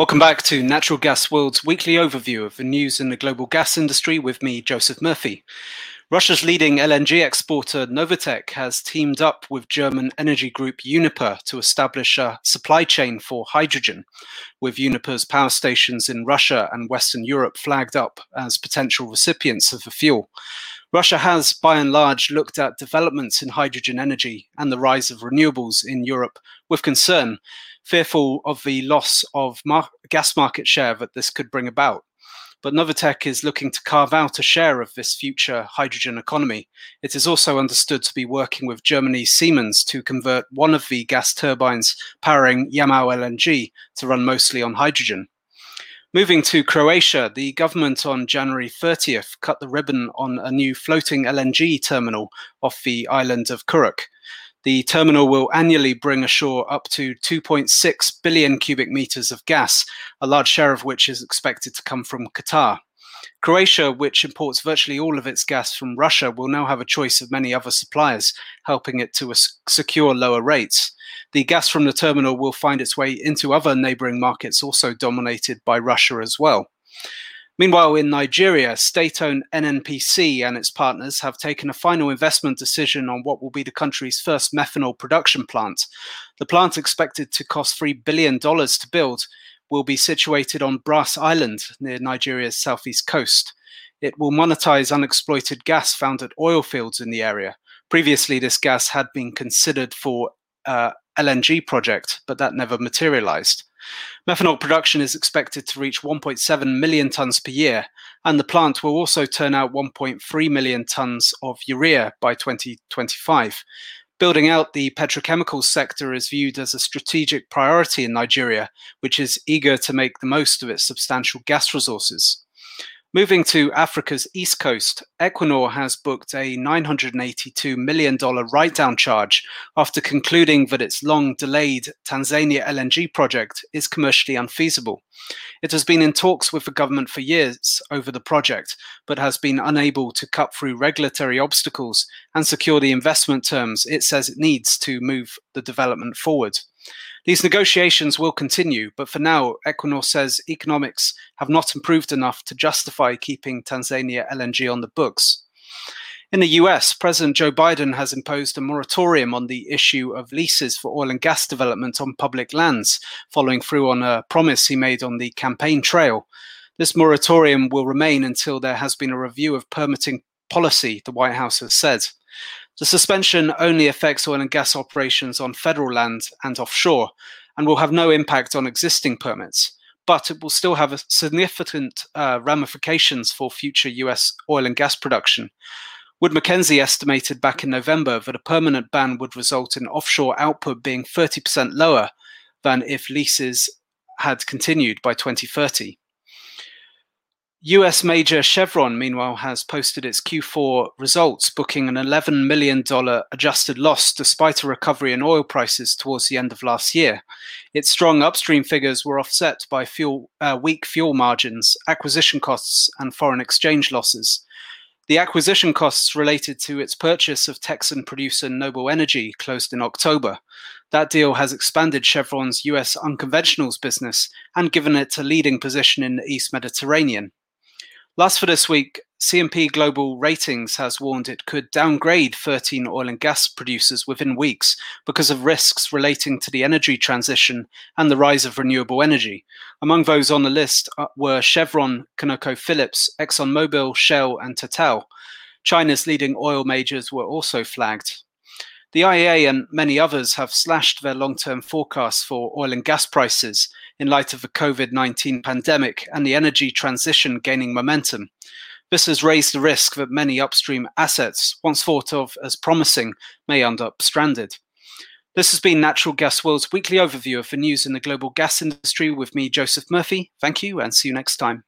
Welcome back to Natural Gas World's weekly overview of the news in the global gas industry with me, Joseph Murphy. Russia's leading LNG exporter Novatek has teamed up with German energy group Uniper to establish a supply chain for hydrogen, with Uniper's power stations in Russia and Western Europe flagged up as potential recipients of the fuel. Russia has, by and large, looked at developments in hydrogen energy and the rise of renewables in Europe with concern, fearful of the loss of mar- gas market share that this could bring about but Novatek is looking to carve out a share of this future hydrogen economy. It is also understood to be working with Germany's Siemens to convert one of the gas turbines powering Yamal LNG to run mostly on hydrogen. Moving to Croatia, the government on January 30th cut the ribbon on a new floating LNG terminal off the island of Krk. The terminal will annually bring ashore up to 2.6 billion cubic meters of gas, a large share of which is expected to come from Qatar. Croatia, which imports virtually all of its gas from Russia, will now have a choice of many other suppliers, helping it to secure lower rates. The gas from the terminal will find its way into other neighboring markets, also dominated by Russia as well. Meanwhile, in Nigeria, state owned NNPC and its partners have taken a final investment decision on what will be the country's first methanol production plant. The plant, expected to cost $3 billion to build, will be situated on Brass Island near Nigeria's southeast coast. It will monetize unexploited gas found at oil fields in the area. Previously, this gas had been considered for uh, LNG project, but that never materialized. Methanol production is expected to reach 1.7 million tons per year, and the plant will also turn out 1.3 million tons of urea by 2025. Building out the petrochemical sector is viewed as a strategic priority in Nigeria, which is eager to make the most of its substantial gas resources. Moving to Africa's east coast, Equinor has booked a $982 million write down charge after concluding that its long delayed Tanzania LNG project is commercially unfeasible. It has been in talks with the government for years over the project, but has been unable to cut through regulatory obstacles and secure the investment terms it says it needs to move the development forward. These negotiations will continue, but for now, Equinor says economics have not improved enough to justify keeping Tanzania LNG on the books. In the US, President Joe Biden has imposed a moratorium on the issue of leases for oil and gas development on public lands, following through on a promise he made on the campaign trail. This moratorium will remain until there has been a review of permitting policy, the White House has said. The suspension only affects oil and gas operations on federal land and offshore and will have no impact on existing permits, but it will still have significant uh, ramifications for future US oil and gas production. Wood Mackenzie estimated back in November that a permanent ban would result in offshore output being 30% lower than if leases had continued by 2030. US major Chevron, meanwhile, has posted its Q4 results, booking an $11 million adjusted loss despite a recovery in oil prices towards the end of last year. Its strong upstream figures were offset by fuel, uh, weak fuel margins, acquisition costs, and foreign exchange losses. The acquisition costs related to its purchase of Texan producer Noble Energy closed in October. That deal has expanded Chevron's US unconventionals business and given it a leading position in the East Mediterranean. Last for this week, S&P Global Ratings has warned it could downgrade 13 oil and gas producers within weeks because of risks relating to the energy transition and the rise of renewable energy. Among those on the list uh, were Chevron, ConocoPhillips, ExxonMobil, Shell, and Total. China's leading oil majors were also flagged. The IEA and many others have slashed their long term forecasts for oil and gas prices in light of the COVID 19 pandemic and the energy transition gaining momentum. This has raised the risk that many upstream assets, once thought of as promising, may end up stranded. This has been Natural Gas World's weekly overview of the news in the global gas industry with me, Joseph Murphy. Thank you and see you next time.